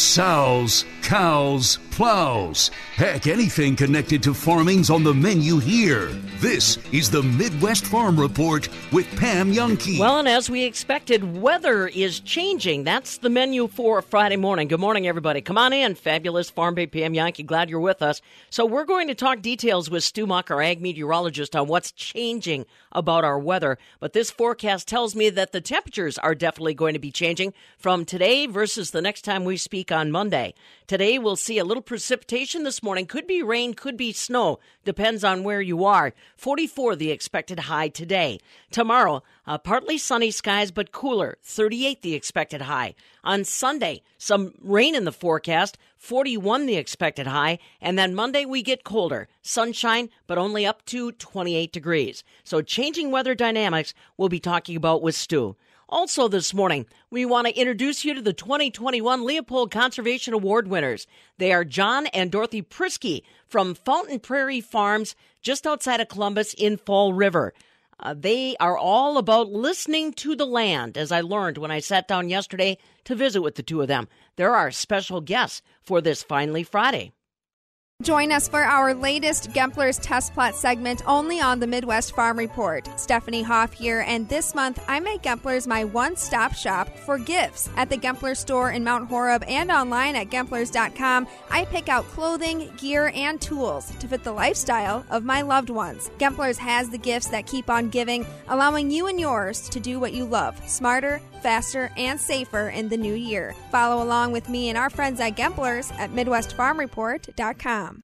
Sows, cows, plows. Heck, anything connected to farming's on the menu here. This is the Midwest Farm Report with Pam Jahnke. Well, and as we expected, weather is changing. That's the menu for Friday morning. Good morning, everybody. Come on in. Fabulous Farm Babe Pam Jahnke. Glad you're with us. So we're going to talk details with Stu Muck, our ag meteorologist, on what's changing about our weather. But this forecast tells me that the temperatures are definitely going to be changing from today versus the next time we speak on Monday. Today we'll see a little precipitation this morning. Could be rain, could be snow. Depends on where you are. 44 the expected high today. Tomorrow, uh, partly sunny skies but cooler. 38 the expected high. On Sunday, some rain in the forecast. 41 the expected high. And then Monday we get colder. Sunshine, but only up to 28 degrees. So changing weather dynamics we'll be talking about with Stu. Also, this morning, we want to introduce you to the 2021 Leopold Conservation Award winners. They are John and Dorothy Priske from Fountain Prairie Farms, just outside of Columbus in Fall River. Uh, they are all about listening to the land, as I learned when I sat down yesterday to visit with the two of them. There are special guests for this Finally Friday. Join us for our latest Gempler's Test Plot segment only on the Midwest Farm Report. Stephanie Hoff here, and this month I make Gempler's my one stop shop for gifts. At the Gempler store in Mount Horeb and online at Gemplers.com, I pick out clothing, gear, and tools to fit the lifestyle of my loved ones. Gempler's has the gifts that keep on giving, allowing you and yours to do what you love smarter, faster, and safer in the new year. Follow along with me and our friends at Gempler's at MidwestFarmReport.com.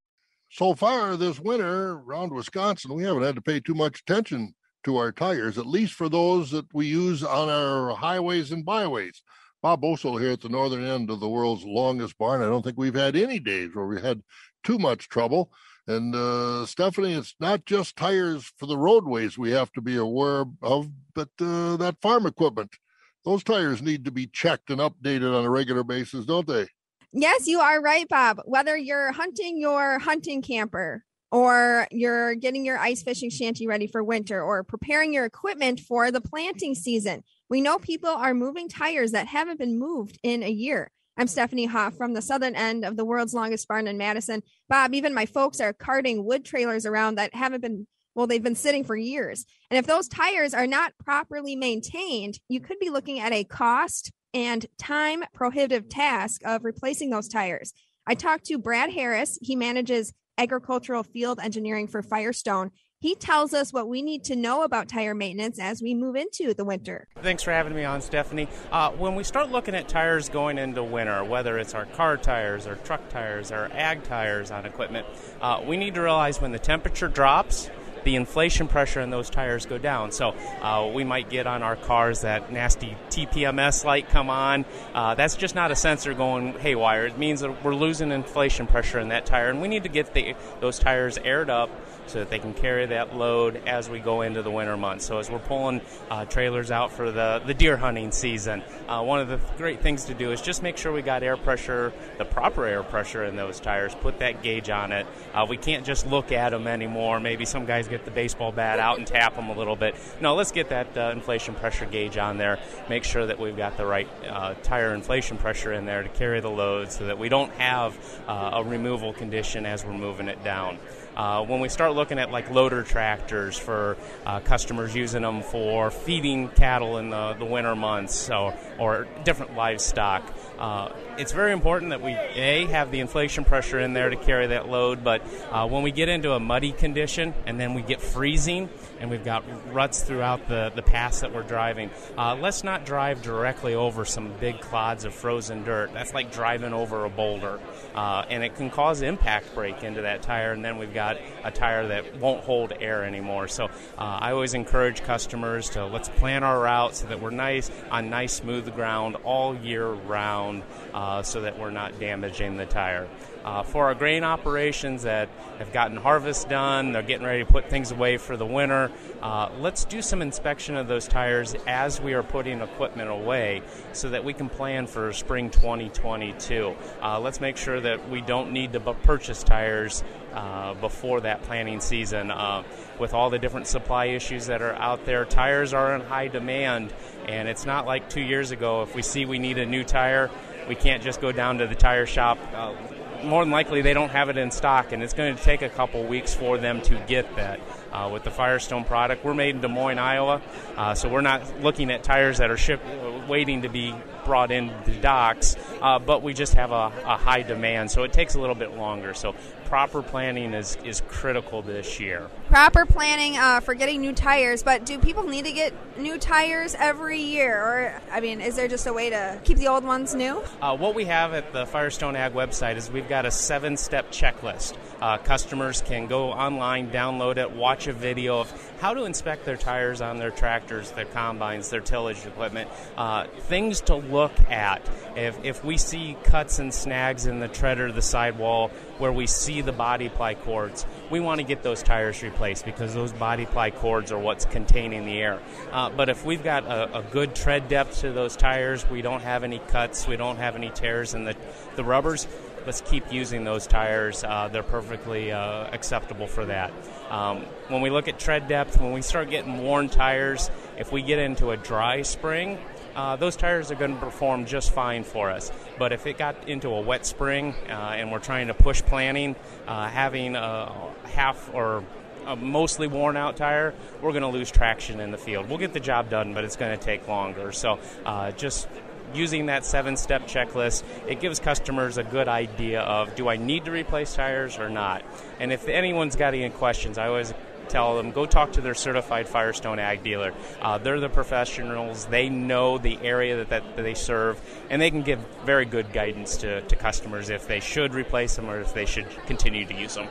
So far this winter around Wisconsin, we haven't had to pay too much attention to our tires, at least for those that we use on our highways and byways. Bob Bosold here at the northern end of the world's longest barn. I don't think we've had any days where we had too much trouble. And uh, Stephanie, it's not just tires for the roadways we have to be aware of, but uh, that farm equipment. Those tires need to be checked and updated on a regular basis, don't they? Yes, you are right, Bob. Whether you're hunting your hunting camper or you're getting your ice fishing shanty ready for winter or preparing your equipment for the planting season, we know people are moving tires that haven't been moved in a year. I'm Stephanie Hoff from the southern end of the world's longest barn in Madison. Bob, even my folks are carting wood trailers around that haven't been, well, they've been sitting for years. And if those tires are not properly maintained, you could be looking at a cost and time prohibitive task of replacing those tires. I talked to Brad Harris. He manages agricultural field engineering for Firestone. He tells us what we need to know about tire maintenance as we move into the winter. Thanks for having me on, Stephanie. Uh, when we start looking at tires going into winter, whether it's our car tires or truck tires or ag tires on equipment, uh, we need to realize when the temperature drops, the inflation pressure in those tires go down. So uh, we might get on our cars that nasty TPMS light come on. Uh, that's just not a sensor going haywire. It means that we're losing inflation pressure in that tire, and we need to get the, those tires aired up so that they can carry that load as we go into the winter months. So as we're pulling uh, trailers out for the, the deer hunting season, uh, one of the great things to do is just make sure we got air pressure, the proper air pressure in those tires. Put that gauge on it. Uh, we can't just look at them anymore. Maybe some guys get the baseball bat out and tap them a little bit. No, let's get that uh, inflation pressure gauge on there. Make sure that we've got the right uh, tire inflation pressure in there to carry the load, so that we don't have uh, a removal condition as we're moving it down. Uh, when we start looking at like loader tractors for uh, customers using them for feeding cattle in the, the winter months so, or different livestock, uh, it's very important that we a have the inflation pressure in there to carry that load. But uh, when we get into a muddy condition and then we get freezing and we've got ruts throughout the the paths that we're driving, uh, let's not drive directly over some big clods of frozen dirt. That's like driving over a boulder, uh, and it can cause impact break into that tire. And then we've got a tire that won't hold air anymore. So uh, I always encourage customers to let's plan our route so that we're nice on nice smooth ground all year round uh, so that we're not damaging the tire. Uh, for our grain operations that have gotten harvest done, they're getting ready to put things away for the winter. Uh, let's do some inspection of those tires as we are putting equipment away so that we can plan for spring 2022. Uh, let's make sure that we don't need to purchase tires uh, before that planning season. Uh, with all the different supply issues that are out there, tires are in high demand, and it's not like two years ago. If we see we need a new tire, we can't just go down to the tire shop. Uh, more than likely, they don't have it in stock, and it's going to take a couple weeks for them to get that. Uh, with the Firestone product, we're made in Des Moines, Iowa, uh, so we're not looking at tires that are shipped, waiting to be brought in the docks, uh, but we just have a, a, high demand, so it takes a little bit longer. So proper planning is, is critical this year. Proper planning uh, for getting new tires, but do people need to get new tires every year? Or, I mean, is there just a way to keep the old ones new? Uh, what we have at the Firestone Ag website is we've got a seven step checklist. Uh, customers can go online, download it, watch a video of how to inspect their tires on their tractors, their combines, their tillage equipment, uh, things to look at. If, if we see cuts and snags in the tread or the sidewall where we see the body ply cords, we want to get those tires replaced because those body ply cords are what's containing the air. Uh, but if we've got a, a, good tread depth to those tires, we don't have any cuts, we don't have any tears in the, the rubbers, let's keep using those tires. Uh, they're perfectly uh, acceptable for that. Um, when we look at tread depth, when we start getting worn tires, if we get into a dry spring, uh, those tires are going to perform just fine for us. But if it got into a wet spring uh, and we're trying to push planning, uh, having a half or a mostly worn out tire, we're going to lose traction in the field. We'll get the job done, but it's going to take longer. So uh, just using that seven step checklist, it gives customers a good idea of do I need to replace tires or not? And if anyone's got any questions, I always tell them go talk to their certified Firestone ag dealer. Uh, they're the professionals. They know the area that, that, they serve, and they can give very good guidance to, to customers if they should replace them or if they should continue to use them.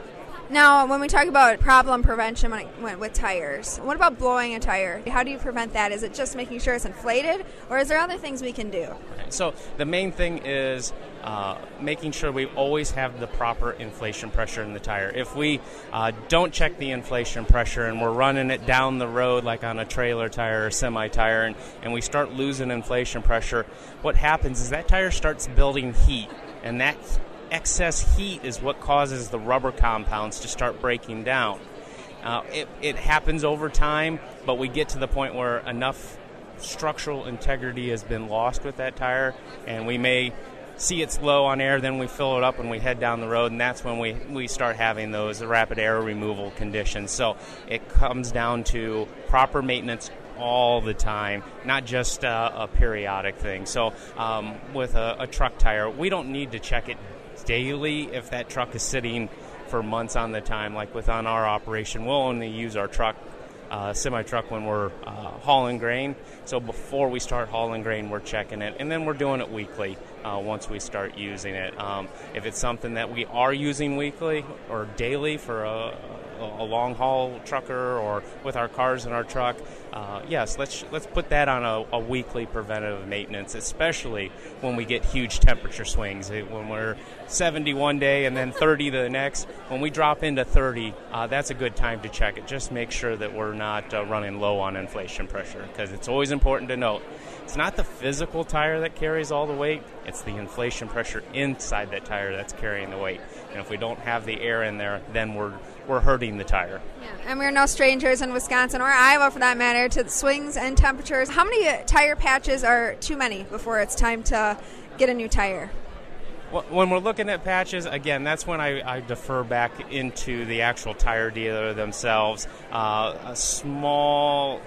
Now, when we talk about problem prevention when it with tires, what about blowing a tire? How do you prevent that? Is it just making sure it's inflated, or is there other things we can do? So the main thing is uh, making sure we always have the proper inflation pressure in the tire. If we uh, don't check the inflation pressure and we're running it down the road like on a trailer tire or semi tire, and, and we start losing inflation pressure, what happens is that tire starts building heat, and that excess heat is what causes the rubber compounds to start breaking down. Uh, it, it happens over time, but we get to the point where enough structural integrity has been lost with that tire, and we may see it's low on air, then we fill it up and we head down the road, and that's when we, we start having those rapid air removal conditions. So it comes down to proper maintenance all the time, not just uh, a periodic thing. So um, with a, a truck tire, we don't need to check it daily if that truck is sitting for months on the time. Like with on our operation, we'll only use our truck, uh, semi truck, when we're uh, hauling grain. So before we start hauling grain, we're checking it, and then we're doing it weekly uh, once we start using it. Um, if it's something that we are using weekly or daily for a, a long haul trucker or with our cars in our truck, uh, yes, let's let's put that on a, a, weekly preventative maintenance, especially when we get huge temperature swings. When we're 70 one day and then 30 the next, when we drop into 30, uh, that's a good time to check it. Just make sure that we're not uh, running low on inflation pressure because it's always important to note it's not the physical tire that carries all the weight, it's the inflation pressure inside that tire that's carrying the weight. And if we don't have the air in there, then we're we're hurting the tire. Yeah, and we're no strangers in Wisconsin or Iowa for that matter to the swings and temperatures. How many tire patches are too many before it's time to get a new tire? when we're looking at patches, again, that's when I, I defer back into the actual tire dealer themselves. Uh, a small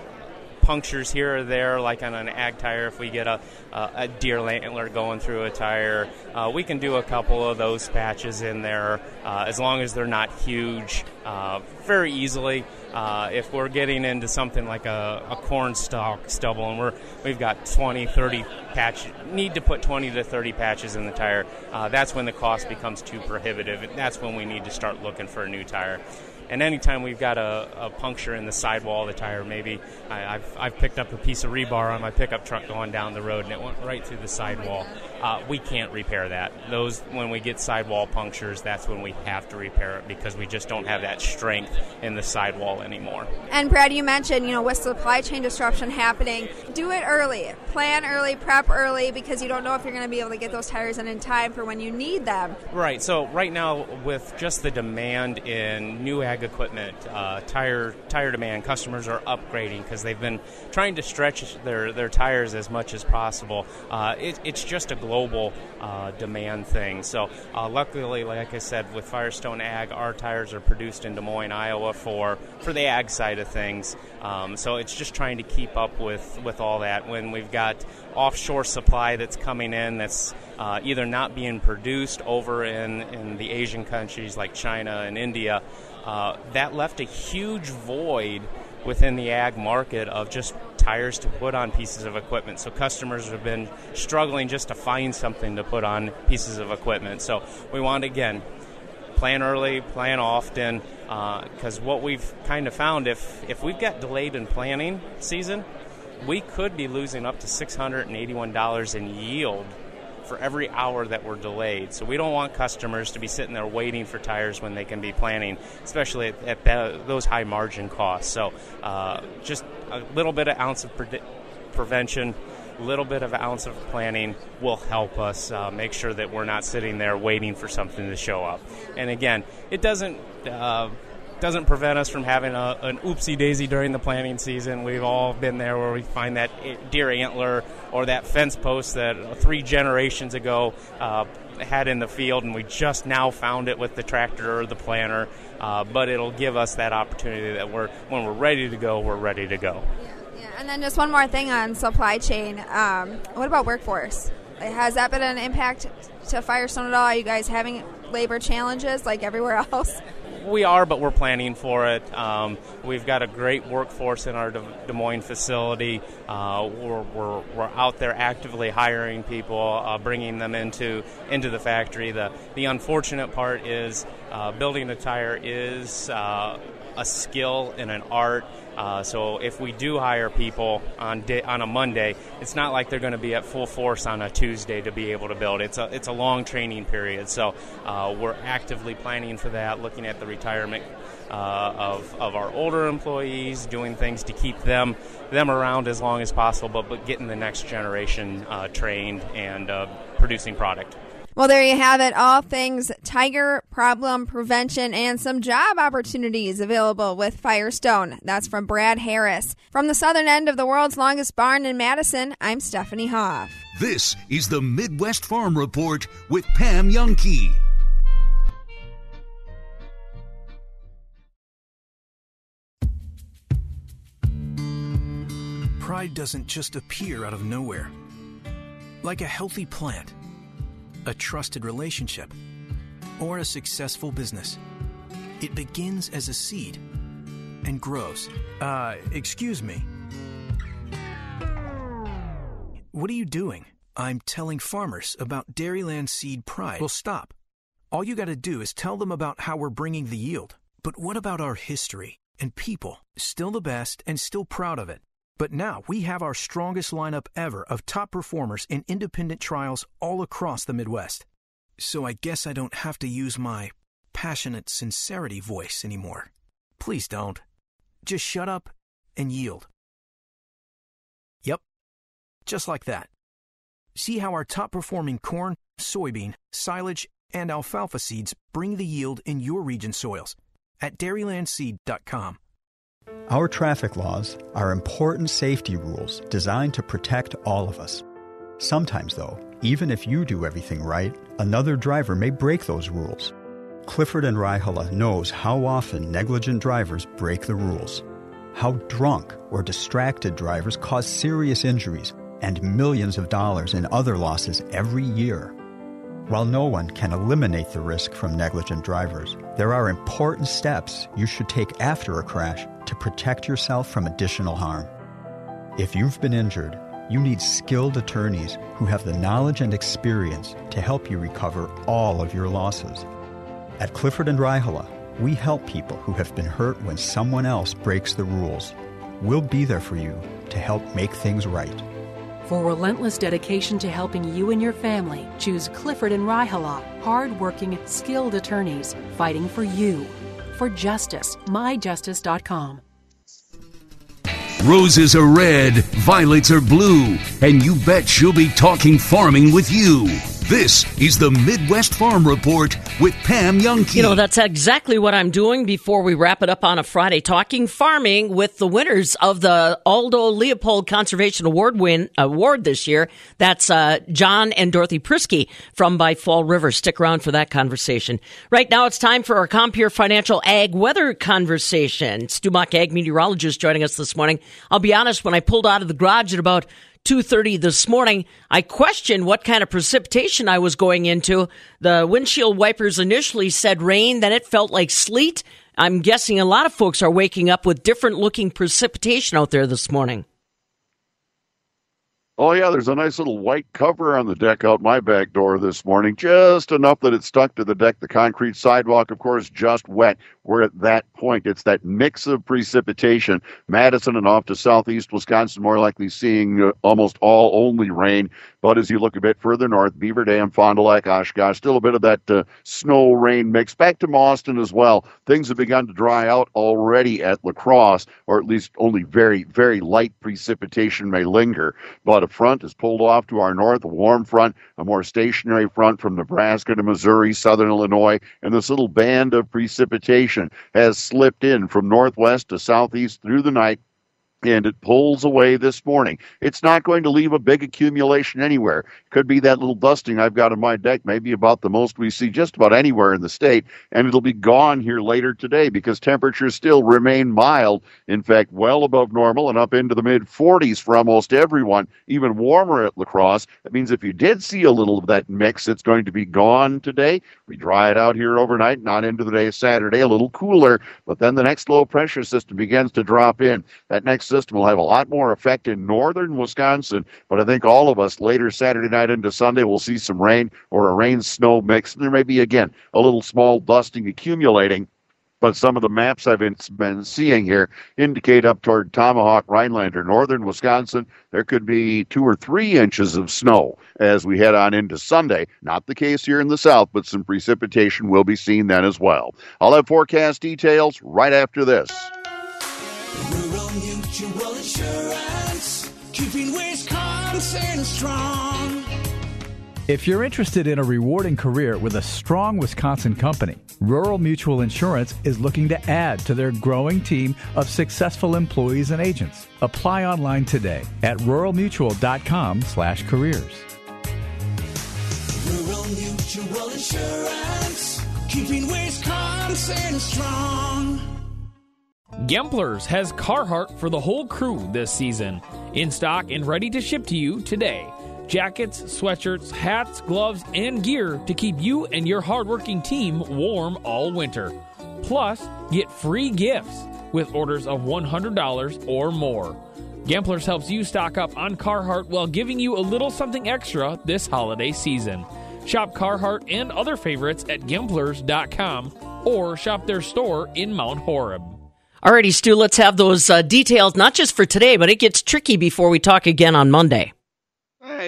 punctures here or there, like on an ag tire, if we get a, a, a deer antler going through a tire, uh, we can do a couple of those patches in there uh, as long as they're not huge uh, very easily. Uh, if we're getting into something like a, a, corn stalk stubble and we're we've got 20 30 patch need to put 20 to 30 patches in the tire uh, that's when the cost becomes too prohibitive. That's when we need to start looking for a new tire And anytime we've got a, a puncture in the sidewall of the tire, maybe I, have I've picked up a piece of rebar on my pickup truck going down the road and it went right through the sidewall. Uh, we can't repair that. Those when we get sidewall punctures, that's when we have to repair it because we just don't have that strength in the sidewall anymore. And Brad, you mentioned you know with supply chain disruption happening, do it early, plan early, prep early because you don't know if you're going to be able to get those tires in in time for when you need them. Right. So right now, with just the demand in new ag equipment, uh, tire tire demand, customers are upgrading because they've been trying to stretch their their tires as much as possible. Uh, it, it's just a global uh, demand thing. So, uh, luckily, like I said, with Firestone Ag, our tires are produced in Des Moines, Iowa for, for the ag side of things. Um, so, it's just trying to keep up with, with all that. When we've got offshore supply that's coming in that's uh, either not being produced over in, in the Asian countries like China and India, uh, that left a huge void within the ag market of just tires to put on pieces of equipment. So customers have been struggling just to find something to put on pieces of equipment. So we want again plan early, plan often, because uh, what we've kind of found if if we've got delayed in planning season, we could be losing up to six hundred and eighty one dollars in yield for every hour that we're delayed. So we don't want customers to be sitting there waiting for tires when they can be planning, especially at, at the, those high margin costs. So uh, just a little bit of ounce of pre- prevention little bit of ounce of planning will help us uh, make sure that we're not sitting there waiting for something to show up. And again, it doesn't uh, doesn't prevent us from having a, an oopsie daisy during the planting season. We've all been there where we find that deer antler or that fence post that three generations ago uh, had in the field, and we just now found it with the tractor or the planter. Uh, but it'll give us that opportunity that we're when we're ready to go, we're ready to go. Yeah, yeah. And then just one more thing on supply chain. Um, what about workforce? Has that been an impact to Firestone at all? Are you guys having labor challenges like everywhere else? We are, but we're planning for it. Um, we've got a great workforce in our Des Moines facility. Uh, we're, we're, we're, out there actively hiring people, uh, bringing them into into the factory. The the unfortunate part is uh, building a tire is uh, a skill and an art. Uh, so if we do hire people on on a Monday, it's not like they're going to be at full force on a Tuesday to be able to build. It's a it's a long training period. So uh, we're actively planning for that, looking at the retirement uh, of of our older employees, doing things to keep them them around as long as possible, but, but getting the next generation uh, trained and uh, producing product. Well, there you have it. All things tiger problem prevention and some job opportunities available with Firestone. That's from Brad Harris. From the southern end of the world's longest barn in Madison, I'm Stephanie Hoff. This is the Midwest Farm Report with Pam Jahnke. Pride doesn't just appear out of nowhere. Like a healthy plant a trusted relationship, or a successful business. It begins as a seed and grows. Uh, excuse me. What are you doing? I'm telling farmers about Dairyland Seed Pride. Well, stop. All you got to do is tell them about how we're bringing the yield. But what about our history and people? Still the best and still proud of it. But now we have our strongest lineup ever of top performers in independent trials all across the Midwest. So I guess I don't have to use my passionate sincerity voice anymore. Please don't. Just shut up and yield. Yep, just like that. See how our top performing corn, soybean, silage, and alfalfa seeds bring the yield in your region soils at dairylandseed.com. Our traffic laws are important safety rules designed to protect all of us. Sometimes, though, even if you do everything right, another driver may break those rules. Clifford and Raihala knows how often negligent drivers break the rules, how drunk or distracted drivers cause serious injuries and millions of dollars in other losses every year. While no one can eliminate the risk from negligent drivers, there are important steps you should take after a crash to protect yourself from additional harm. If you've been injured, you need skilled attorneys who have the knowledge and experience to help you recover all of your losses. At Clifford and Raihala, We help people who have been hurt when someone else breaks the rules. We'll be there for you to help make things right. For relentless dedication to helping you and your family, choose Clifford and Raihala, hard-working, skilled attorneys fighting for you. For justice, myjustice.com. Roses are red, violets are blue, and you bet she'll be talking farming with you. This is the Midwest Farm Report with Pam Jahnke. You know, that's exactly what I'm doing before we wrap it up on a Friday, talking farming with the winners of the Aldo Leopold Conservation Award win award this year. That's uh, John and Dorothy Priske from By Fall River. Stick around for that conversation. Right now, it's time for our Compeer Financial Ag Weather conversation. Stu Muck, ag meteorologist, joining us this morning. I'll be honest, when I pulled out of the garage at about 2:30 this morning, I questioned what kind of precipitation I was going into. The windshield wipers initially said rain, then it felt like sleet. I'm guessing a lot of folks are waking up with different looking precipitation out there this morning. Oh yeah, there's a nice little white cover on the deck out my back door this morning, just enough that it stuck to the deck. The concrete sidewalk, of course, just wet. We're at that point. It's that mix of precipitation. Madison and off to southeast Wisconsin, more likely seeing uh, almost all only rain. But as you look a bit further north, Beaver Dam, Fond du Lac, Oshkosh, still a bit of that uh, snow rain mix. Back to Mauston as well. Things have begun to dry out already at La Crosse, or at least only very, very light precipitation may linger. But front is pulled off to our north, a warm front, a more stationary front from Nebraska to Missouri, southern Illinois, and this little band of precipitation has slipped in from northwest to southeast through the night and it pulls away this morning. It's not going to leave a big accumulation anywhere. Could be that little dusting I've got on my deck, maybe about the most we see just about anywhere in the state, and it'll be gone here later today because temperatures still remain mild. In fact, well above normal and up into the mid 40s for almost everyone, even warmer at La Crosse. That means if you did see a little of that mix, it's going to be gone today. We dry it out here overnight, not into the day Saturday, a little cooler, but then the next low pressure system begins to drop in. That next system will have a lot more effect in northern Wisconsin, but I think all of us later Saturday night into Sunday will see some rain or a rain snow mix. There may be, again, a little small dusting accumulating but some of the maps I've been, seeing here indicate up toward Tomahawk, Rhinelander, northern Wisconsin, there could be two or three inches of snow as we head on into Sunday. Not the case here in the south, but some precipitation will be seen then as well. I'll have forecast details right after this. Rural Mutual Insurance, keeping Wisconsin strong. If you're interested in a rewarding career with a strong Wisconsin company, Rural Mutual Insurance is looking to add to their growing team of successful employees and agents. Apply online today at ruralmutual.com/careers. Rural Mutual Insurance, keeping Wisconsin strong. Gemplers has Carhartt for the whole crew this season. In stock and ready to ship to you today. Jackets, sweatshirts, hats, gloves, and gear to keep you and your hardworking team warm all winter. Plus, get free gifts with orders of $100 or more. Gemplers helps you stock up on Carhartt while giving you a little something extra this holiday season. Shop Carhartt and other favorites at Gemplers.com or shop their store in Mount Horeb. Alrighty, Stu, let's have those uh, details, not just for today, but it gets tricky before we talk again on Monday.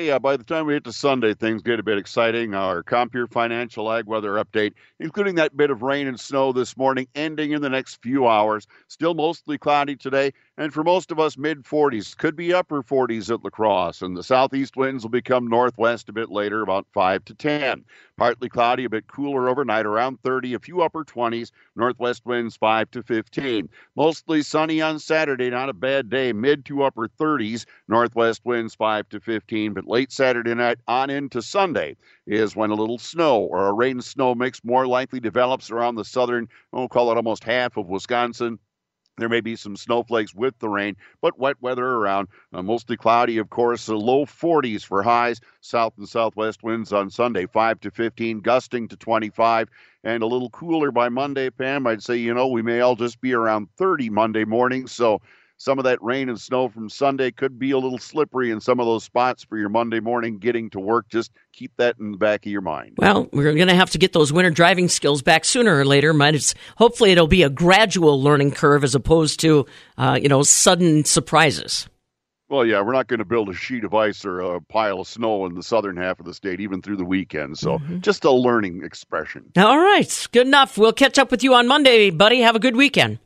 Hey, uh, by the time we get to Sunday, things get a bit exciting. Our Compeer Financial Ag Weather Update, including that bit of rain and snow this morning, ending in the next few hours. Still mostly cloudy today, and for most of us, mid 40s. Could be upper 40s at La Crosse, and the southeast winds will become northwest a bit later, about 5 to 10. Partly cloudy, a bit cooler overnight, around 30, a few upper 20s, northwest winds 5 to 15. Mostly sunny on Saturday, not a bad day, mid to upper 30s, northwest winds 5 to 15. But late Saturday night on into Sunday is when a little snow or a rain snow mix more likely develops around the southern, we'll call it almost half of Wisconsin there may be some snowflakes with the rain, but wet weather around. Uh, mostly cloudy, of course. The low 40s for highs. South and southwest winds on Sunday, 5 to 15, gusting to 25, and a little cooler by Monday, Pam. I'd say, you know, we may all just be around 30 Monday morning. So some of that rain and snow from Sunday could be a little slippery in some of those spots for your Monday morning getting to work. Just keep that in the back of your mind. Well, we're going to have to get those winter driving skills back sooner or later. Might hopefully it'll be a gradual learning curve as opposed to uh, you know sudden surprises. Well, yeah, we're not going to build a sheet of ice or a pile of snow in the southern half of the state, even through the weekend. So, Mm-hmm. just a learning expression. All right, good enough. We'll catch up with you on Monday, buddy. Have a good weekend.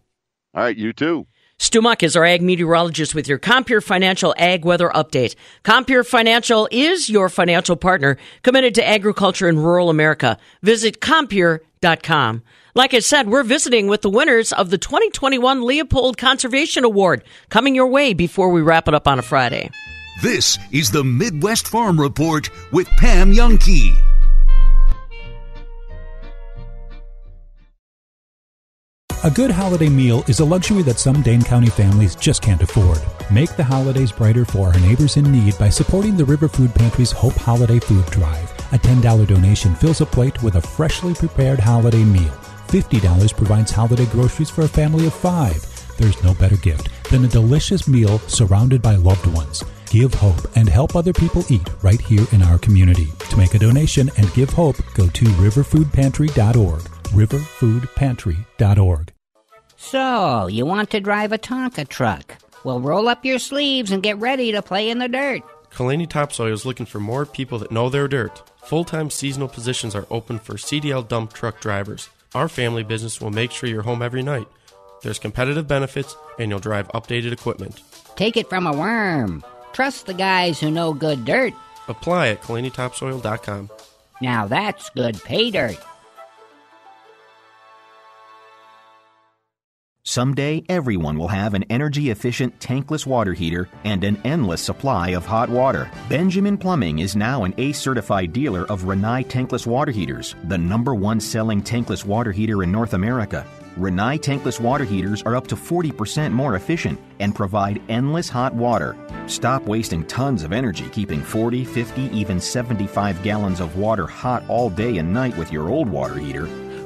All right, you too. Stu Muck is our ag meteorologist with your Compeer Financial Ag Weather Update. Compeer Financial is your financial partner committed to agriculture in rural America. Visit Compeer.com. Like I said, we're visiting with the winners of the 2021 Leopold Conservation Award coming your way before we wrap it up on a Friday. This is the Midwest Farm Report with Pam Jahnke. A good holiday meal is a luxury that some Dane County families just can't afford. Make the holidays brighter for our neighbors in need by supporting the River Food Pantry's Hope Holiday Food Drive. A $10 donation fills a plate with a freshly prepared holiday meal. $50 provides holiday groceries for a family of five. There's no better gift than a delicious meal surrounded by loved ones. Give hope and help other people eat right here in our community. To make a donation and give hope, go to riverfoodpantry.org. riverfoodpantry.org. So, you want to drive a Tonka truck? Well, roll up your sleeves and get ready to play in the dirt. Kalani Topsoil is looking for more people that know their dirt. Full time seasonal positions are open for CDL dump truck drivers. Our family business will make sure you're home every night. There's competitive benefits, and you'll drive updated equipment. Take it from a worm. Trust the guys who know good dirt. Apply at KalaniTopsoil.com. Now that's good pay dirt. Someday, everyone will have an energy efficient tankless water heater and an endless supply of hot water. Benjamin Plumbing is now an ACE certified dealer of Rinnai tankless water heaters, the number one selling tankless water heater in North America. Rinnai tankless water heaters are up to 40% more efficient and provide endless hot water. Stop wasting tons of energy keeping 40, 50, even 75 gallons of water hot all day and night with your old water heater.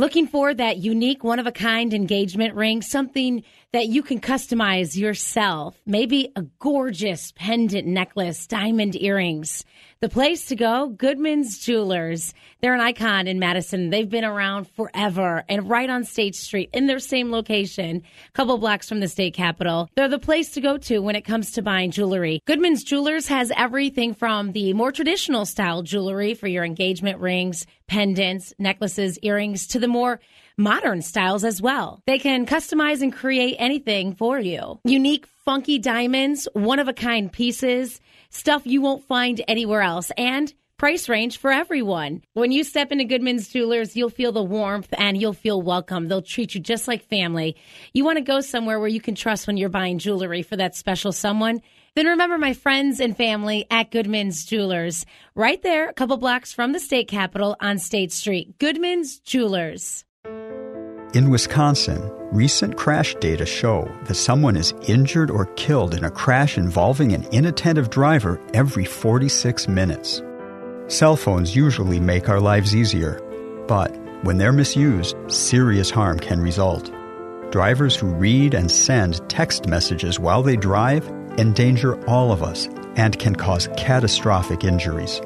Looking for that unique, one of a kind engagement ring, something that you can customize yourself. Maybe a gorgeous pendant necklace, diamond earrings. The place to go, Goodman's Jewelers. They're an icon in Madison. They've been around forever and right on State Street in their same location, a couple blocks from the state capitol. They're the place to go to when it comes to buying jewelry. Goodman's Jewelers has everything from the more traditional style jewelry for your engagement rings, pendants, necklaces, earrings to the more modern styles as well. They can customize and create anything for you. Unique, funky diamonds, one of a kind pieces, stuff you won't find anywhere else, and price range for everyone. When you step into Goodman's Jewelers, you'll feel the warmth and you'll feel welcome. They'll treat you just like family. You want to go somewhere where you can trust when you're buying jewelry for that special someone? Then remember my friends and family at Goodman's Jewelers, right there, a couple blocks from the state capitol on State Street. Goodman's Jewelers. In Wisconsin, recent crash data show that someone is injured or killed in a crash involving an inattentive driver every 46 minutes. Cell phones usually make our lives easier, but when they're misused, serious harm can result. Drivers who read and send text messages while they drive endanger all of us and can cause catastrophic injuries.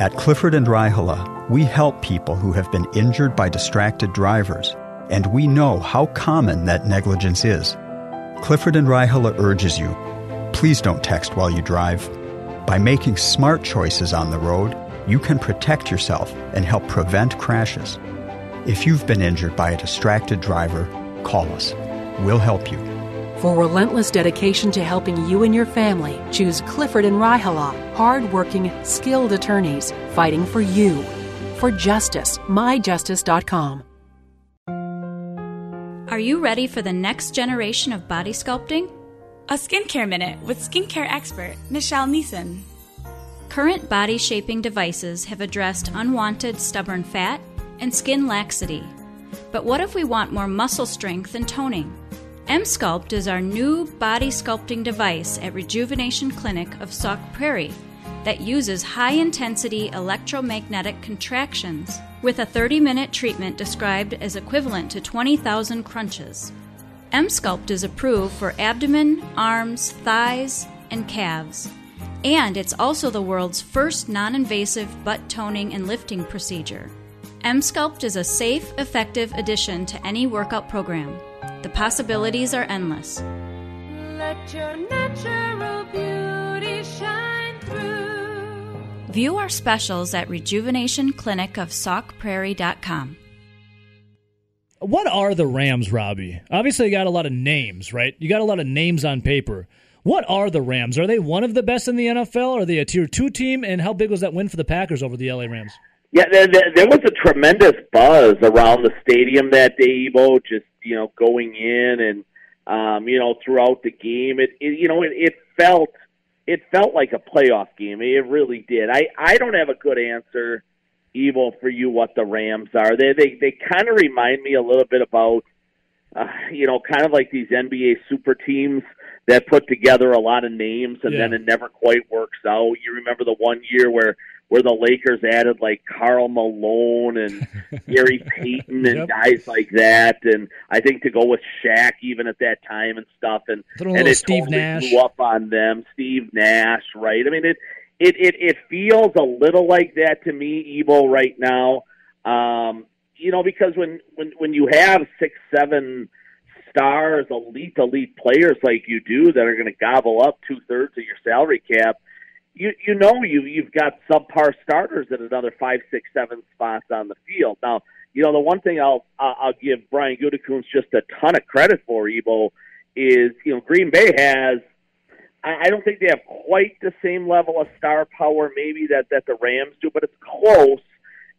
At Clifford and Raihala, we help people who have been injured by distracted drivers, and we know how common that negligence is. Clifford and Raihala urges you, please don't text while you drive. By making smart choices on the road, you can protect yourself and help prevent crashes. If you've been injured by a distracted driver, call us. We'll help you. For relentless dedication to helping you and your family, choose Clifford and Raihala, hardworking, skilled attorneys fighting for you. For justice, myjustice.com. Are you ready for the next generation of body sculpting? A skincare minute with skincare expert Michelle Neeson. Current body shaping devices have addressed unwanted stubborn fat and skin laxity. But what if we want more muscle strength and toning? Emsculpt is our new body sculpting device at Rejuvenation Clinic of Sauk Prairie that uses high intensity electromagnetic contractions with a 30 minute treatment described as equivalent to 20,000 crunches. Emsculpt is approved for abdomen, arms, thighs, and calves. And it's also the world's first non invasive butt toning and lifting procedure. Emsculpt is a safe, effective addition to any workout program. The possibilities are endless. View our specials at rejuvenationclinicofsaukprairie.com. What are the Rams, Robbie? Obviously, you got a lot of names, right? You got a lot of names on paper. What are the Rams? Are they one of the best in the NFL? Are they a tier two team? And how big was that win for the Packers over the LA Rams? Yeah, there, there, there was a tremendous buzz around the stadium that day, Ebo, just, you know, going in and, um, you know, throughout the game. It, it you know, it, it felt, it felt like a playoff game. It really did. I, I don't have a good answer, evil for you what the Rams are. They, they, they kind of remind me a little bit about, uh, you know, kind of like these NBA super teams that put together a lot of names and Yeah. then it never quite works out. You remember the one year where where the Lakers added like Karl Malone and Gary Payton and Yep. guys like that, and I think to go with Shaq even at that time and stuff, and Throw and it Steve totally Nash. blew up on them. Steve Nash, right? I mean, it it it, it feels a little like that to me, Evo, right now. Um, you know, because when when when you have six, seven stars, elite, elite players like you do that are going to gobble up two thirds of your salary cap, you you know you you've got subpar starters at another five, six, seven spots on the field. Now, you know the one thing I'll I'll give Brian Gutekunst just a ton of credit for, Ebo, is you know Green Bay has. I I don't think they have quite the same level of star power, maybe that that the Rams do, but it's close.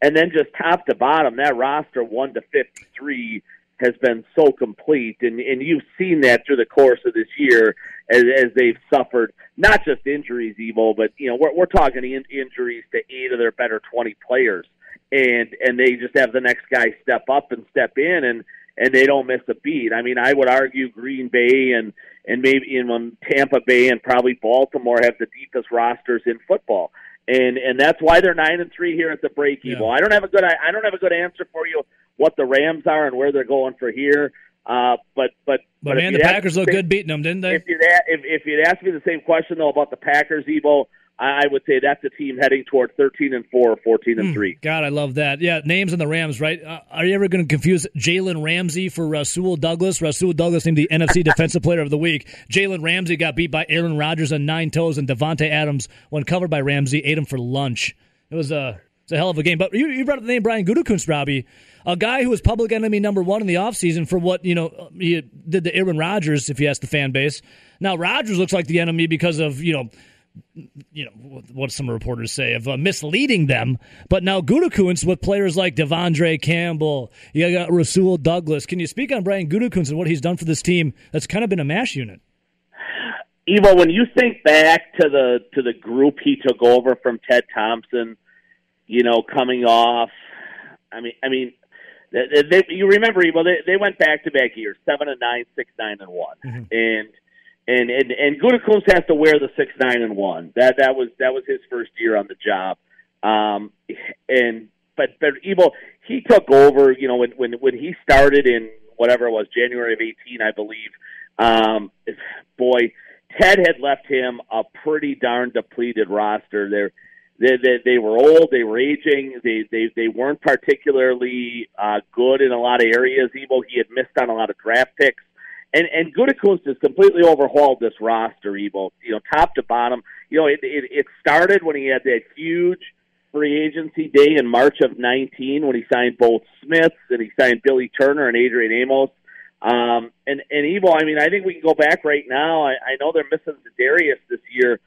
And then just top to bottom, that roster one to fifty three has been so complete, and and you've seen that through the course of this year as as they've suffered not just injuries, Evo, but you know we're we're talking in, injuries to eight of their better twenty players, and and they just have the next guy step up and step in, and and they don't miss a beat. I mean, I would argue Green Bay and and maybe in Tampa Bay and probably Baltimore have the deepest rosters in football. And and that's why they're nine and three here at the break, Evo. I don't have a good I, I don't have a good answer for you what the Rams are and where they're going for here. Uh, but but But, man, the Packers look good beating them, didn't they? If you'd a- if, if you'd asked me the same question though about the Packers, Evo, I, would say that's a team heading toward thirteen and four or fourteen and Hmm, three. God, I love that. Yeah, names on the Rams, right? Uh, are you ever going to confuse Jalen Ramsey for Rasul Douglas? Rasul Douglas named the NFC Defensive Player of the Week. Jalen Ramsey got beat by Aaron Rodgers on nine toes, and Davante Adams, when covered by Ramsey, ate him for lunch. It was a, it's a hell of a game. But you, you brought up the name Brian Gutekunst, Robbie, a guy who was public enemy number one in the offseason for what, you know, he did to Aaron Rodgers, if you ask the fan base. Now, Rodgers looks like the enemy because of, you know, you know what- some reporters say of uh, misleading them. But now Gutekunst with players like De'Vondre Campbell, you got Rasul Douglas. Can you speak on Brian Gutekunst and what he's done for this team? That's kind of been a mash unit. Evo, when you think back to the to the group he took over from Ted Thompson, you know, coming off, I mean, I mean, they, they, you remember Evo? They, they went back to back years, seven and nine, six nine and one, and and and and Gutekunst has to wear the six nine and one. That that was that was his first year on the job, um, and but but Evo he took over. You know, when when when he started in whatever it was January of eighteen, I believe. Um, boy, Ted had left him a pretty darn depleted roster. They're, they they they were old, they were aging, they they they weren't particularly uh, good in a lot of areas. Evo he had missed on a lot of draft picks, and and Gutekunst has completely overhauled this roster. Evo, you know, top to bottom. You know, it it, it started when he had that huge free agency day in March of 19 when he signed both Smiths and he signed Billy Turner and Adrian Amos. Um, and, and Evo, I mean, I think we can go back right now. I, I know they're missing Darius this year,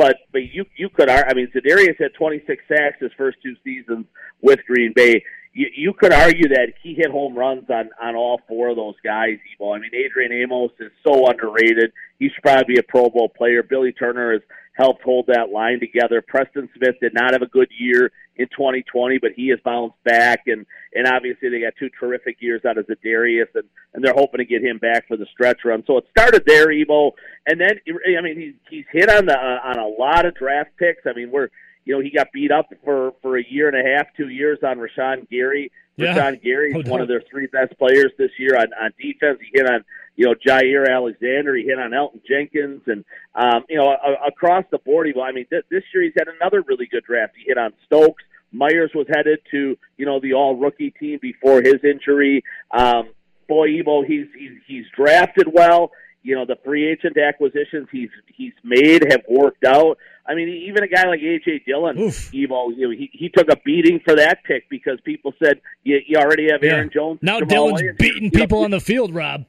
but, but you, you could, I mean, Za'Darius had 26 sacks his first two seasons with Green Bay. You, you could argue that he hit home runs on on all four of those guys. Evo. I mean, Adrian Amos is so underrated. He should probably be a Pro Bowl player. Billy Turner has helped hold that line together. Preston Smith did not have a good year in 2020, but he has bounced back, and and obviously they got two terrific years out of Za'Darius, and and they're hoping to get him back for the stretch run. So it started there, Evo, and then I mean he's he's hit on the uh, on a lot of draft picks. I mean we're you know, he got beat up for for a year and a half, two years on Rashan Gary. Yeah. Rashan Gary is one of their three best players this year on on defense. He hit on you know Jaire Alexander. He hit on Elgton Jenkins, and um, you know a, across the board. He, I mean, th- this year he's had another really good draft. He hit on Stokes. Myers was headed to you know the all rookie team before his injury. Um, boy, Evo, he's he's he's drafted well. You know the free agent acquisitions he's he's made have worked out. I mean, even a guy like AJ Dillon, Evo, you know, he he took a beating for that pick because people said you, you already have Aaron Jones. Now Jamal Dylan's Williams. beating You know, people on the field, Rob.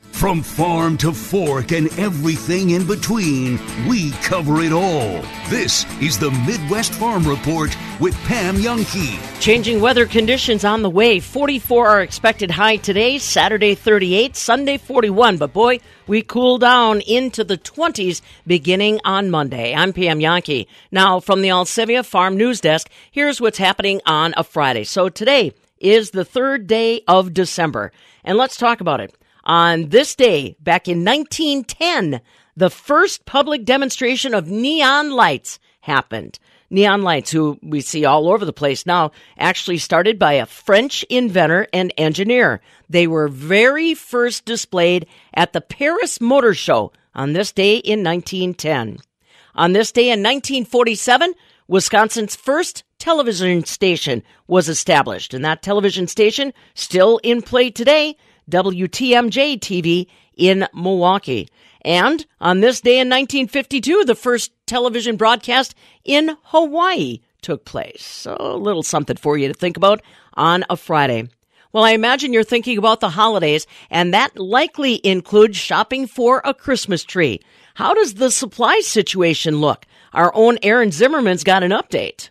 From farm to fork and everything in between, we cover it all. This is the Midwest Farm Report with Pam Jahnke. Changing weather conditions on the way. 44 are expected high today, Saturday 38, Sunday 41. But boy, we cool down into the 20s beginning on Monday. I'm Pam Jahnke. Now, from the Alcivia Farm News Desk, here's what's happening on a Friday. So today is the third day of December, and let's talk about it. On this day, back in 1910, the first public demonstration of neon lights happened. Neon lights, who we see all over the place now, actually started by a French inventor and engineer. They were very first displayed at the Paris Motor Show on this day in 1910. On this day in 1947, Wisconsin's first television station was established, and that television station still in play today, WTMJ TV in Milwaukee. And on this day in 1952, the first television broadcast in Hawaii took place. So a little something for you to think about on a Friday. Well, I imagine you're thinking about the holidays, and that likely includes shopping for a Christmas tree. How does the supply situation look? Our own Aaron Zimmerman's got an update.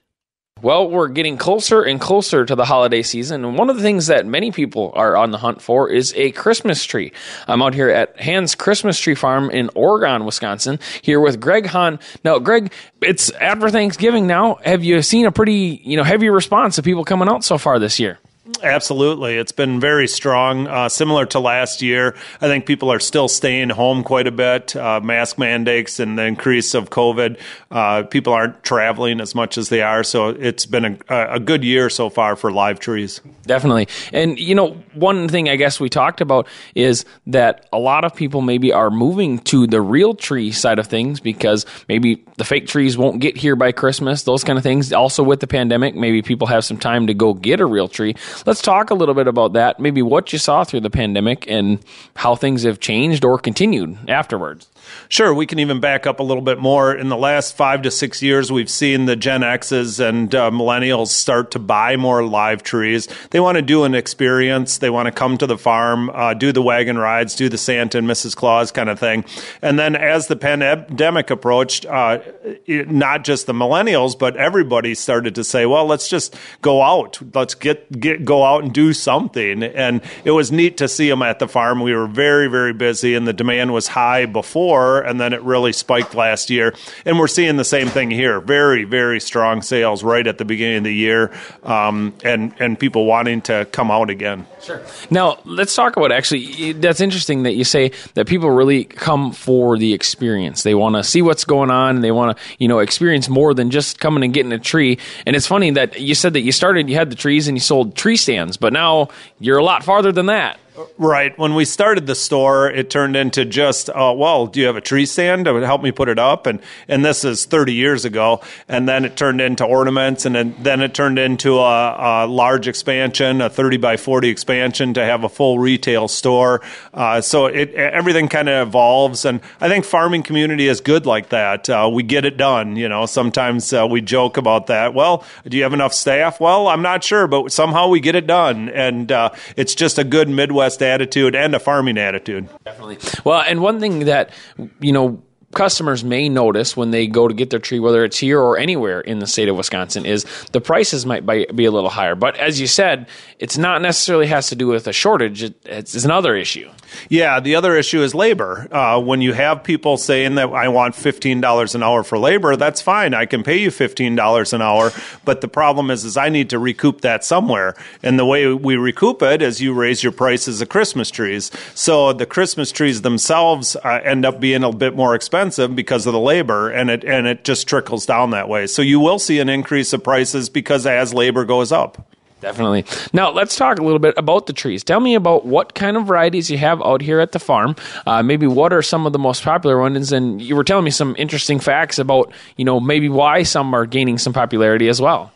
Well, we're getting closer and closer to the holiday season, and one of the things that many people are on the hunt for is a Christmas tree. I'm out here at Hann's Christmas Tree Farm in Oregon, Wisconsin, here with Greg Hann. Now, Greg, it's after Thanksgiving now. Have you seen a pretty, you know, heavy response of people coming out so far this year? Absolutely. It's been very strong, uh, similar to last year. I think people are still staying home quite a bit. Uh, mask mandates and the increase of COVID. Uh, people aren't traveling as much as they are. So it's been a, a good year so far for live trees. Definitely. And, you know, one thing I guess we talked about is that a lot of people maybe are moving to the real tree side of things because maybe the fake trees won't get here by Christmas, those kind of things. Also, with the pandemic, maybe people have some time to go get a real tree. Let's talk a little bit about that, maybe what you saw through the pandemic and how things have changed or continued afterwards. Sure, we can even back up a little bit more. In the last five to six years, we've seen the Gen Xs and uh, millennials start to buy more live trees. They want to do an experience. They want to come to the farm, uh, do the wagon rides, do the Santa and Mrs. Claus kind of thing. And then as the pandemic approached, uh, it, not just the millennials, but everybody started to say, well, let's just go out. Let's get, get go out and do something. And it was neat to see them at the farm. We were very, very busy, and the demand was high before and then it really spiked last year. And we're seeing the same thing here. Very, very strong sales right at the beginning of the year, um, and and people wanting to come out again. Sure. Now let's talk about actually. That's interesting that you say that people really come for the experience. They want to see what's going on. And They want to you know experience more than just coming and getting a tree. And it's funny that you said that you started, you had the trees and you sold tree stands, but now you're a lot farther than that. Right. When we started the store, it turned into just, uh, well, do you have a tree stand would help me put it up? And and this is 30 years ago. And then it turned into ornaments, and then, then it turned into a, a large expansion, a 30 by 40 expansion to have a full retail store. Uh, so it everything kind of evolves, and I think farming community is good like that. Uh, we get it done. You know, sometimes uh, we joke about that. Well, do you have enough staff? Well, I'm not sure, but somehow we get it done, and uh, it's just a good Midwest attitude and a farming attitude. Definitely. Well, and one thing that you know customers may notice when they go to get their tree, whether it's here or anywhere in the state of Wisconsin, is the prices might be a little higher. But as you said, it's not necessarily has to do with a shortage. It's, another issue. Yeah, the other issue is labor. Uh, when you have people saying that I want fifteen dollars an hour for labor, that's fine. I can pay you fifteen dollars an hour. But the problem is, is I need to recoup that somewhere, and the way we recoup it is you raise your prices of Christmas trees. So the Christmas trees themselves uh, end up being a bit more expensive because of the labor, and it and it just trickles down that way. So you will see an increase of prices because as labor goes up. Definitely. Now, let's talk a little bit about the trees. Tell me about what kind of varieties you have out here at the farm. Uh, maybe what are some of the most popular ones? And you were telling me some interesting facts about, you know, maybe why some are gaining some popularity as well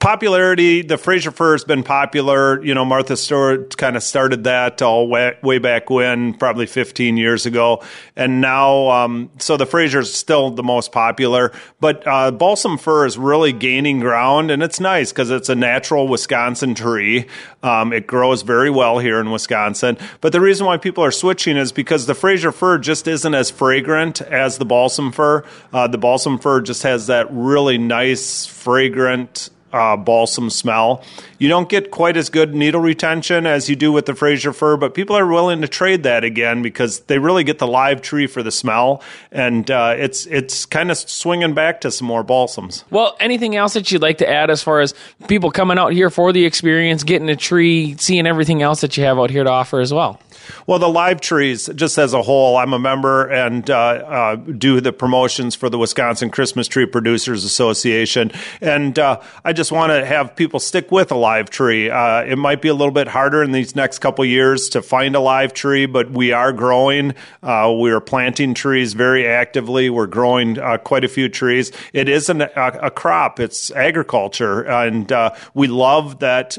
popularity, the Fraser fir has been popular. You know, Martha Stewart kind of started that all way, way, back when, probably 15 years ago. And now, um, so the Fraser is still the most popular, but uh, balsam fir is really gaining ground, and it's nice because it's a natural Wisconsin tree. Um, it grows very well here in Wisconsin. But the reason why people are switching is because the Fraser fir just isn't as fragrant as the balsam fir. Uh, the balsam fir just has that really nice, fragrant, uh, balsam smell. You don't get quite as good needle retention as you do with the Fraser fir, but people are willing to trade that again because they really get the live tree for the smell, and uh, it's it's kind of swinging back to some more balsams. Well, anything else that you'd like to add as far as people coming out here for the experience, getting a tree, seeing everything else that you have out here to offer as well? Well, the live trees, just as a whole, I'm a member and uh, uh, do the promotions for the Wisconsin Christmas Tree Producers Association. And uh, I just want to have people stick with a live tree. Uh, it might be a little bit harder in these next couple years to find a live tree, but we are growing. Uh, we are planting trees very actively. We're growing uh, quite a few trees. It is an, a, a, crop, it's agriculture. And we love that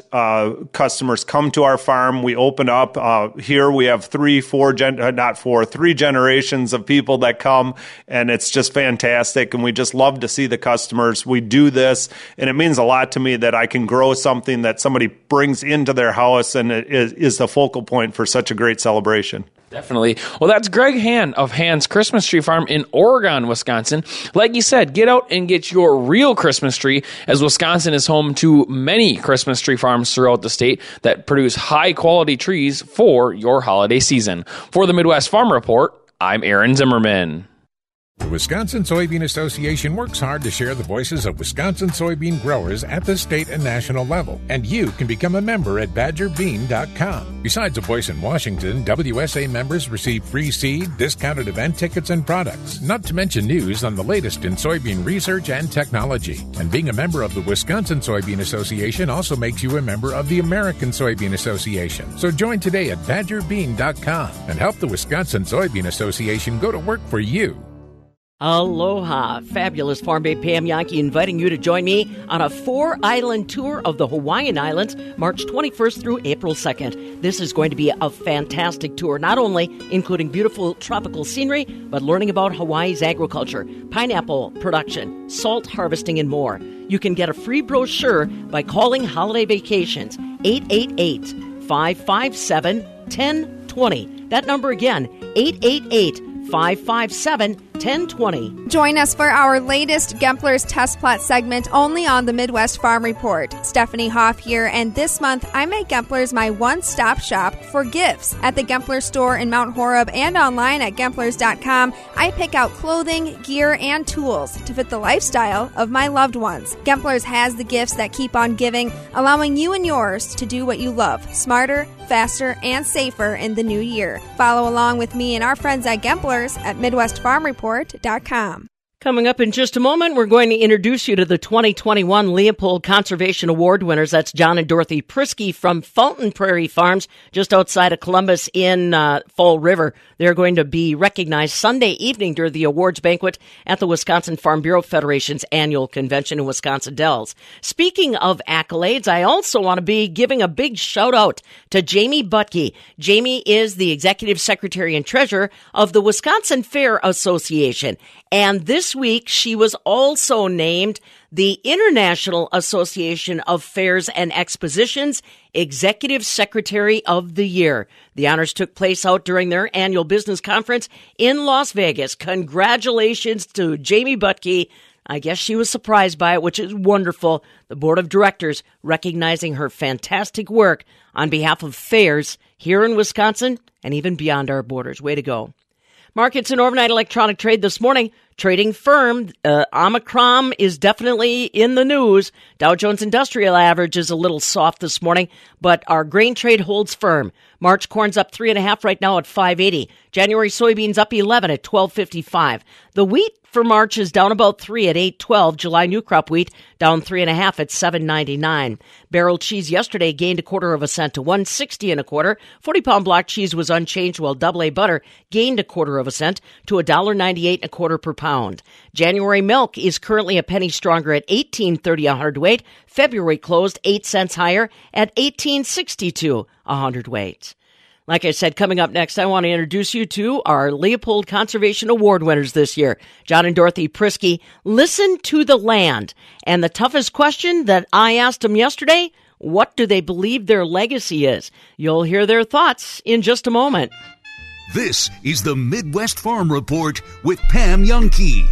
customers come to our farm. We open up here. We we have three, four, gen- uh, not four, three generations of people that come, and it's just fantastic. And we just love to see the customers. We do this, and it means a lot to me that I can grow something that somebody brings into their house and it is, is the focal point for such a great celebration. Definitely. Well, that's Greg Hann of Hann's Christmas Tree Farm in Oregon, Wisconsin. Like you said, get out and get your real Christmas tree, as Wisconsin is home to many Christmas tree farms throughout the state that produce high quality trees for your holiday season. For the Midwest Farm Report, I'm Aaron Zimmerman. The Wisconsin Soybean Association works hard to share the voices of Wisconsin soybean growers at the state and national level, and you can become a member at badgerbean.com. Besides a voice in Washington, WSA members receive free seed, discounted event tickets, and products, not to mention news on the latest in soybean research and technology. And being a member of the Wisconsin Soybean Association also makes you a member of the American Soybean Association. So join today at badgerbean.com and help the Wisconsin Soybean Association go to work for you. Aloha. Fabulous Farm Babe Pam Jahnke inviting you to join me on a four island tour of the Hawaiian Islands, March 21st through April 2nd. This is going to be a fantastic tour, not only including beautiful tropical scenery, but learning about Hawaii's agriculture, pineapple production, salt harvesting, and more. You can get a free brochure by calling Holiday Vacations 888 557 1020. That number again, 888 557 1020. Join us for our latest Gempler's Test Plot segment only on the Midwest Farm Report. Stephanie Hoff here, and this month I make Gempler's my one stop shop for gifts. At the Gempler store in Mount Horeb and online at Gemplers.com, I pick out clothing, gear, and tools to fit the lifestyle of my loved ones. Gemplers has the gifts that keep on giving, allowing you and yours to do what you love smarter, faster, and safer in the new year. Follow along with me and our friends at Gemplers at Midwest Farm Report report.com. Coming up in just a moment, we're going to introduce you to the 2021 Leopold Conservation Award winners. That's John and Dorothy Priske from Fountain Prairie Farms, just outside of Columbus in uh, Fall River. They're going to be recognized Sunday evening during the awards banquet at the Wisconsin Farm Bureau Federation's annual convention in Wisconsin Dells. Speaking of accolades, I also want to be giving a big shout out to Jamie Butke. Jamie is the executive secretary and treasurer of the Wisconsin Fair Association. And this week, she was also named the International Association of Fairs and Expositions Executive Secretary of the Year. The honors took place out during their annual business conference in Las Vegas. Congratulations to Jamie Butke. I guess she was surprised by it, which is wonderful. The board of directors recognizing her fantastic work on behalf of fairs here in Wisconsin and even beyond our borders. Way to go. Markets and overnight electronic trade this morning. Trading firm. Uh, Omicron is definitely in the news. Dow Jones Industrial Average is a little soft this morning, but our grain trade holds firm. March corn's up three and a half right now at 580. January soybeans up 11 at 1255. The wheat for March is down about three at 812. July new crop wheat down three and a half at 799. Barrel cheese yesterday gained a quarter of a cent to 160 and a quarter. 40 pound block cheese was unchanged while double A butter gained a quarter of a cent to a dollar 98 and a quarter per pound. January milk is currently a penny stronger at 1830 a hundredweight. February closed 8 cents higher at 1862 a hundredweight. Like I said, coming up next, I want to introduce you to our Leopold Conservation Award winners this year, John and Dorothy Priske. Listen to the land. And the toughest question that I asked them yesterday, what do they believe their legacy is? You'll hear their thoughts in just a moment. This is the Midwest Farm Report with Pam Jahnke.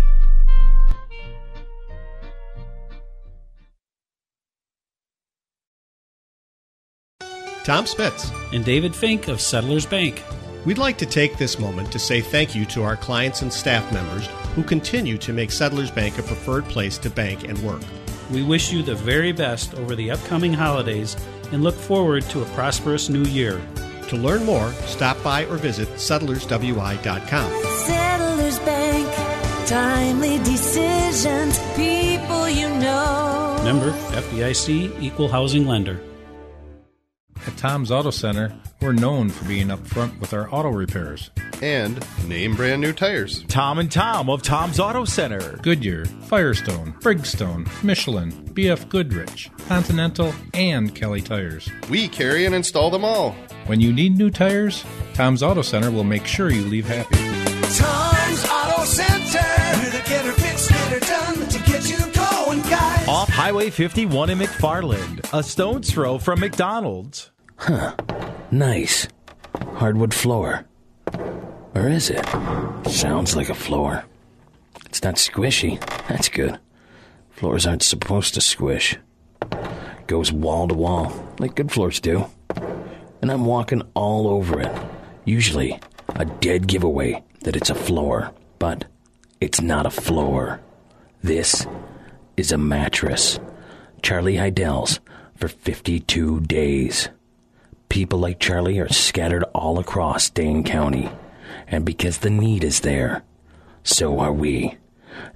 Tom Spitz. and David Fink of Settlers Bank. We'd like to take this moment to say thank you to our clients and staff members who continue to make Settlers Bank a preferred place to bank and work. We wish you the very best over the upcoming holidays and look forward to a prosperous new year. To learn more, stop by or visit settlerswi.com. Settlers Bank, timely decisions, people you know. Member FDIC Equal Housing Lender. At Tom's Auto Center, we're known for being upfront with our auto repairs. And name brand new tires. Tom and Tom of Tom's Auto Center. Goodyear, Firestone, Bridgestone, Michelin, BF Goodrich, Continental, and Kelly Tires. We carry and install them all. When you need new tires, Tom's Auto Center will make sure you leave happy. Tom's Auto Center, with get her fixed, get her done to get you going, guys. Off Highway 51 in McFarland, a stone's throw from McDonald's. Huh. Nice. Hardwood floor. Or is it? Sounds like a floor. It's not squishy. That's good. Floors aren't supposed to squish. Goes wall to wall, like good floors do. And I'm walking all over it. Usually, a dead giveaway that it's a floor. But it's not a floor. This is a mattress. Charlie Heidel's for 52 days. People like Charlie are scattered all across Dane County. And because the need is there, so are we.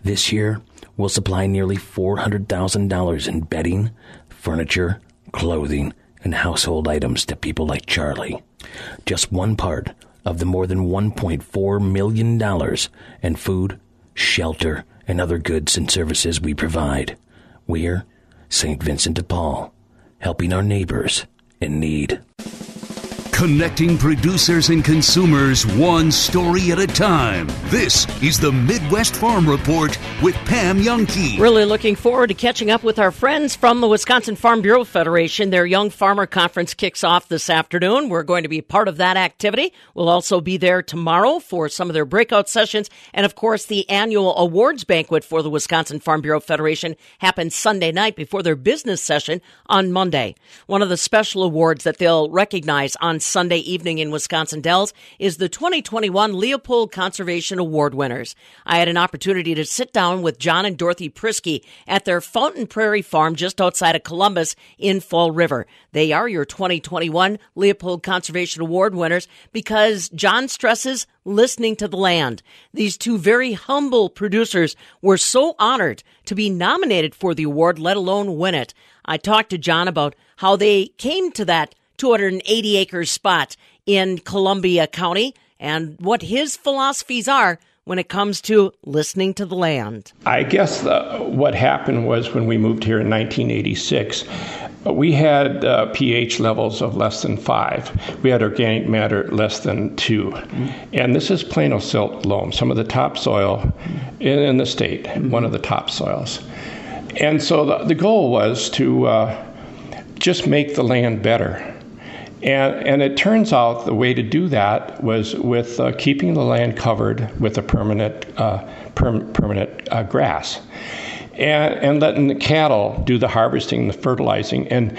This year, we'll supply nearly $400,000 in bedding, furniture, clothing, and household items to people like Charlie. Just one part of the more than $1.4 million in food, shelter, and other goods and services we provide. We're St. Vincent de Paul, helping our neighbors in need. Connecting producers and consumers one story at a time. This is the Midwest Farm Report with Pam Jahnke. Really looking forward to catching up with our friends from the Wisconsin Farm Bureau Federation. Their Young Farmer Conference kicks off this afternoon. We're going to be part of that activity. We'll also be there tomorrow for some of their breakout sessions. And of course, the annual awards banquet for the Wisconsin Farm Bureau Federation happens Sunday night before their business session on Monday. One of the special awards that they'll recognize on Sunday evening in Wisconsin Dells is the 2021 Leopold Conservation Award winners. I had an opportunity to sit down with John and Dorothy Priske at their Fountain Prairie farm just outside of Columbus in Fall River. They are your 2021 Leopold Conservation Award winners because John stresses listening to the land. These two very humble producers were so honored to be nominated for the award, let alone win it. I talked to John about how they came to that 280 acre spot in Columbia County and what his philosophies are when it comes to listening to the land. I guess the, what happened was when we moved here in 1986, we had uh, pH levels of less than five. We had organic matter less than 2 mm-hmm. And this is Plano silt loam, some of the top soil in, in the state, mm-hmm. one of the top soils. And so the, the goal was to uh, just make the land better. And, and it turns out the way to do that was with uh, keeping the land covered with a permanent, uh, per- permanent uh, grass and, and letting the cattle do the harvesting, the fertilizing. And,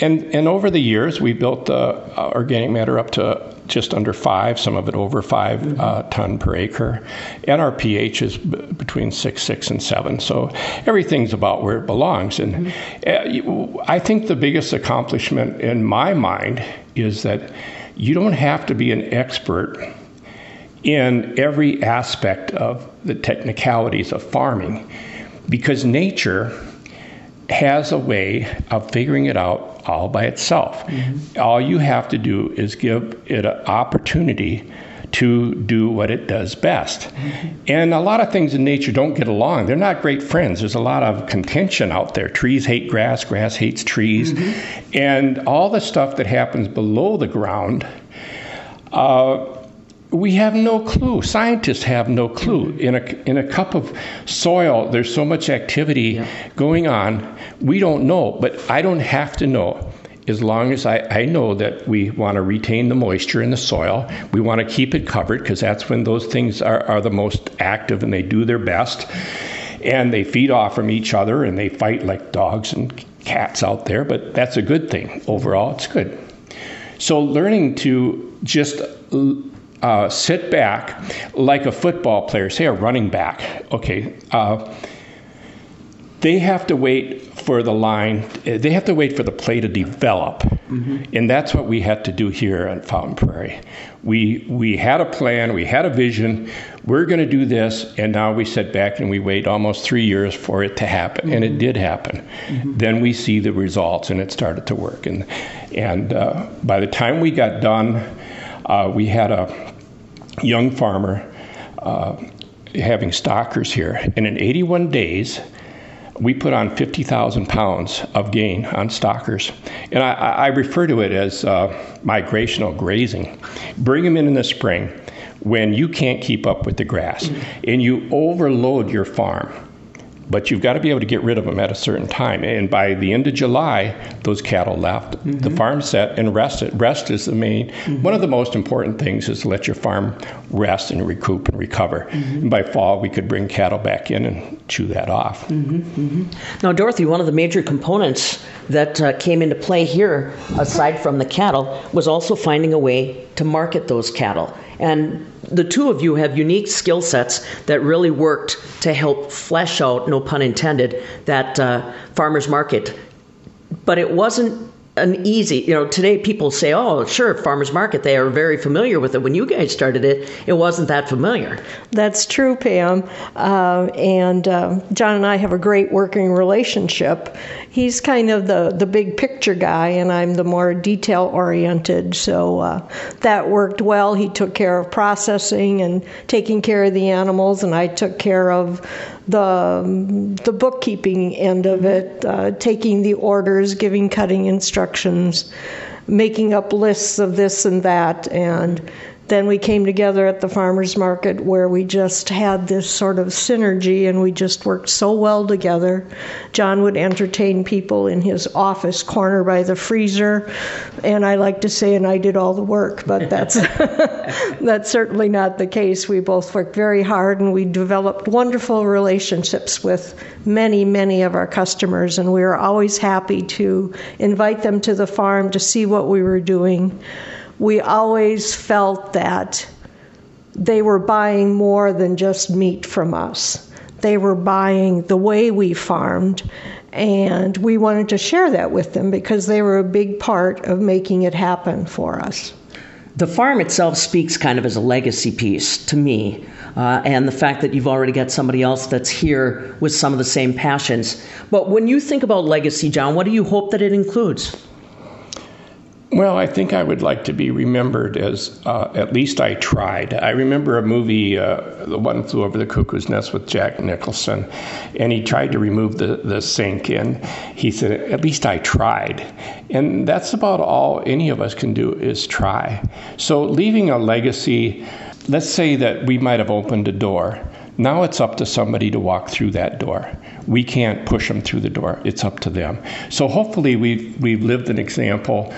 and, and over the years, we built the uh, organic matter up to just under five, some of it over 5 mm-hmm. uh, ton per acre. And our pH is b- between six, six, and seven. So everything's about where it belongs. And mm-hmm. uh, I think the biggest accomplishment in my mind is that you don't have to be an expert in every aspect of the technicalities of farming because nature has a way of figuring it out all by itself. Mm-hmm. All you have to do is give it an opportunity to do what it does best. And a lot of things in nature don't get along. They're not great friends. There's a lot of contention out there. Trees hate grass, grass hates trees. Mm-hmm. And all the stuff that happens below the ground. Uh, we have no clue. Scientists have no clue. In a, in a cup of soil, there's so much activity yeah. going on. We don't know, but I don't have to know. As long as I, I know that we want to retain the moisture in the soil, we want to keep it covered because that's when those things are, are the most active and they do their best. And they feed off from each other and they fight like dogs and cats out there, but that's a good thing. Overall, it's good. So, learning to just uh, sit back like a football player, say a running back. Okay, uh, they have to wait for the line. They have to wait for the play to develop, mm-hmm. and that's what we had to do here at Fountain Prairie. We we had a plan, we had a vision. We're going to do this, and now we sit back and we wait almost three years for it to happen, mm-hmm. and it mm-hmm. did happen. Mm-hmm. Then we see the results, and it started to work. And and uh, by the time we got done, uh, we had a young farmer uh, having stockers here. And in 81 days, we put on 50,000 pounds of gain on stockers. And I, I refer to it as uh, migrational grazing. Bring them in in the spring when you can't keep up with the grass and you overload your farm but you've got to be able to get rid of them at a certain time. And by the end of July, those cattle left mm-hmm. the farm set and rested. Rest is the main, mm-hmm. one of the most important things is to let your farm rest and recoup and recover. Mm-hmm. And by fall, we could bring cattle back in and chew that off. Mm-hmm. Mm-hmm. Now, Dorothy, one of the major components that uh, came into play here, aside from the cattle, was also finding a way to market those cattle. And the two of you have unique skill sets that really worked to help flesh out, no pun intended, that uh, farmers market. But it wasn't an easy, you know, today people say, oh, sure, farmers market, they are very familiar with it. When you guys started it, it wasn't that familiar. That's true, Pam. Uh, and uh, John and I have a great working relationship. He's kind of the, the big picture guy, and I'm the more detail oriented. So uh, that worked well. He took care of processing and taking care of the animals, and I took care of the the bookkeeping end of it, uh, taking the orders, giving cutting instructions, making up lists of this and that, and then we came together at the farmers market where we just had this sort of synergy and we just worked so well together. John would entertain people in his office corner by the freezer, and I like to say, and I did all the work, but that's that's certainly not the case. We both worked very hard and we developed wonderful relationships with many, many of our customers, and we were always happy to invite them to the farm to see what we were doing we always felt that they were buying more than just meat from us. They were buying the way we farmed, and we wanted to share that with them because they were a big part of making it happen for us. The farm itself speaks kind of as a legacy piece to me, uh, and the fact that you've already got somebody else that's here with some of the same passions. But when you think about legacy, John, what do you hope that it includes? Well, I think I would like to be remembered as uh, at least I tried. I remember a movie, uh, The One Flew Over the Cuckoo's Nest with Jack Nicholson, and he tried to remove the, the sink, and he said, At least I tried. And that's about all any of us can do is try. So, leaving a legacy, let's say that we might have opened a door. Now it's up to somebody to walk through that door. We can't push them through the door. It's up to them. So hopefully we've we've lived an example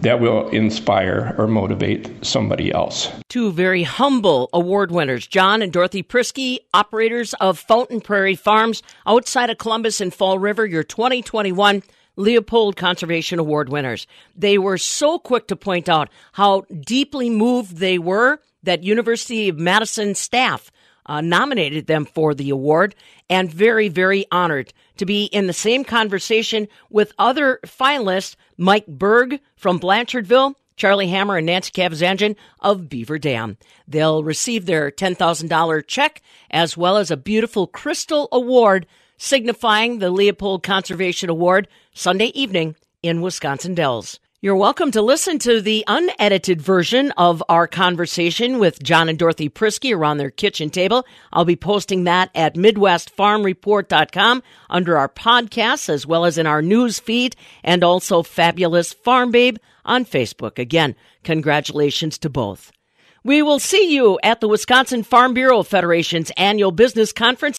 that will inspire or motivate somebody else. Two very humble award winners, John and Dorothy Priske, operators of Fountain Prairie Farms outside of Columbus and Fall River, your 2021 Leopold Conservation Award winners. They were so quick to point out how deeply moved they were that University of Madison staff uh, nominated them for the award and very, very honored to be in the same conversation with other finalists, Mike Berg from Blanchardville, Charlie Hammer and Nancy Kavazanjian of Beaver Dam. They'll receive their $10,000 check as well as a beautiful crystal award signifying the Leopold Conservation Award Sunday evening in Wisconsin Dells. You're welcome to listen to the unedited version of our conversation with John and Dorothy Priske around their kitchen table. I'll be posting that at MidwestFarmReport.com under our podcasts as well as in our news feed and also Fabulous Farm Babe on Facebook. Again, congratulations to both. We will see you at the Wisconsin Farm Bureau Federation's annual business conference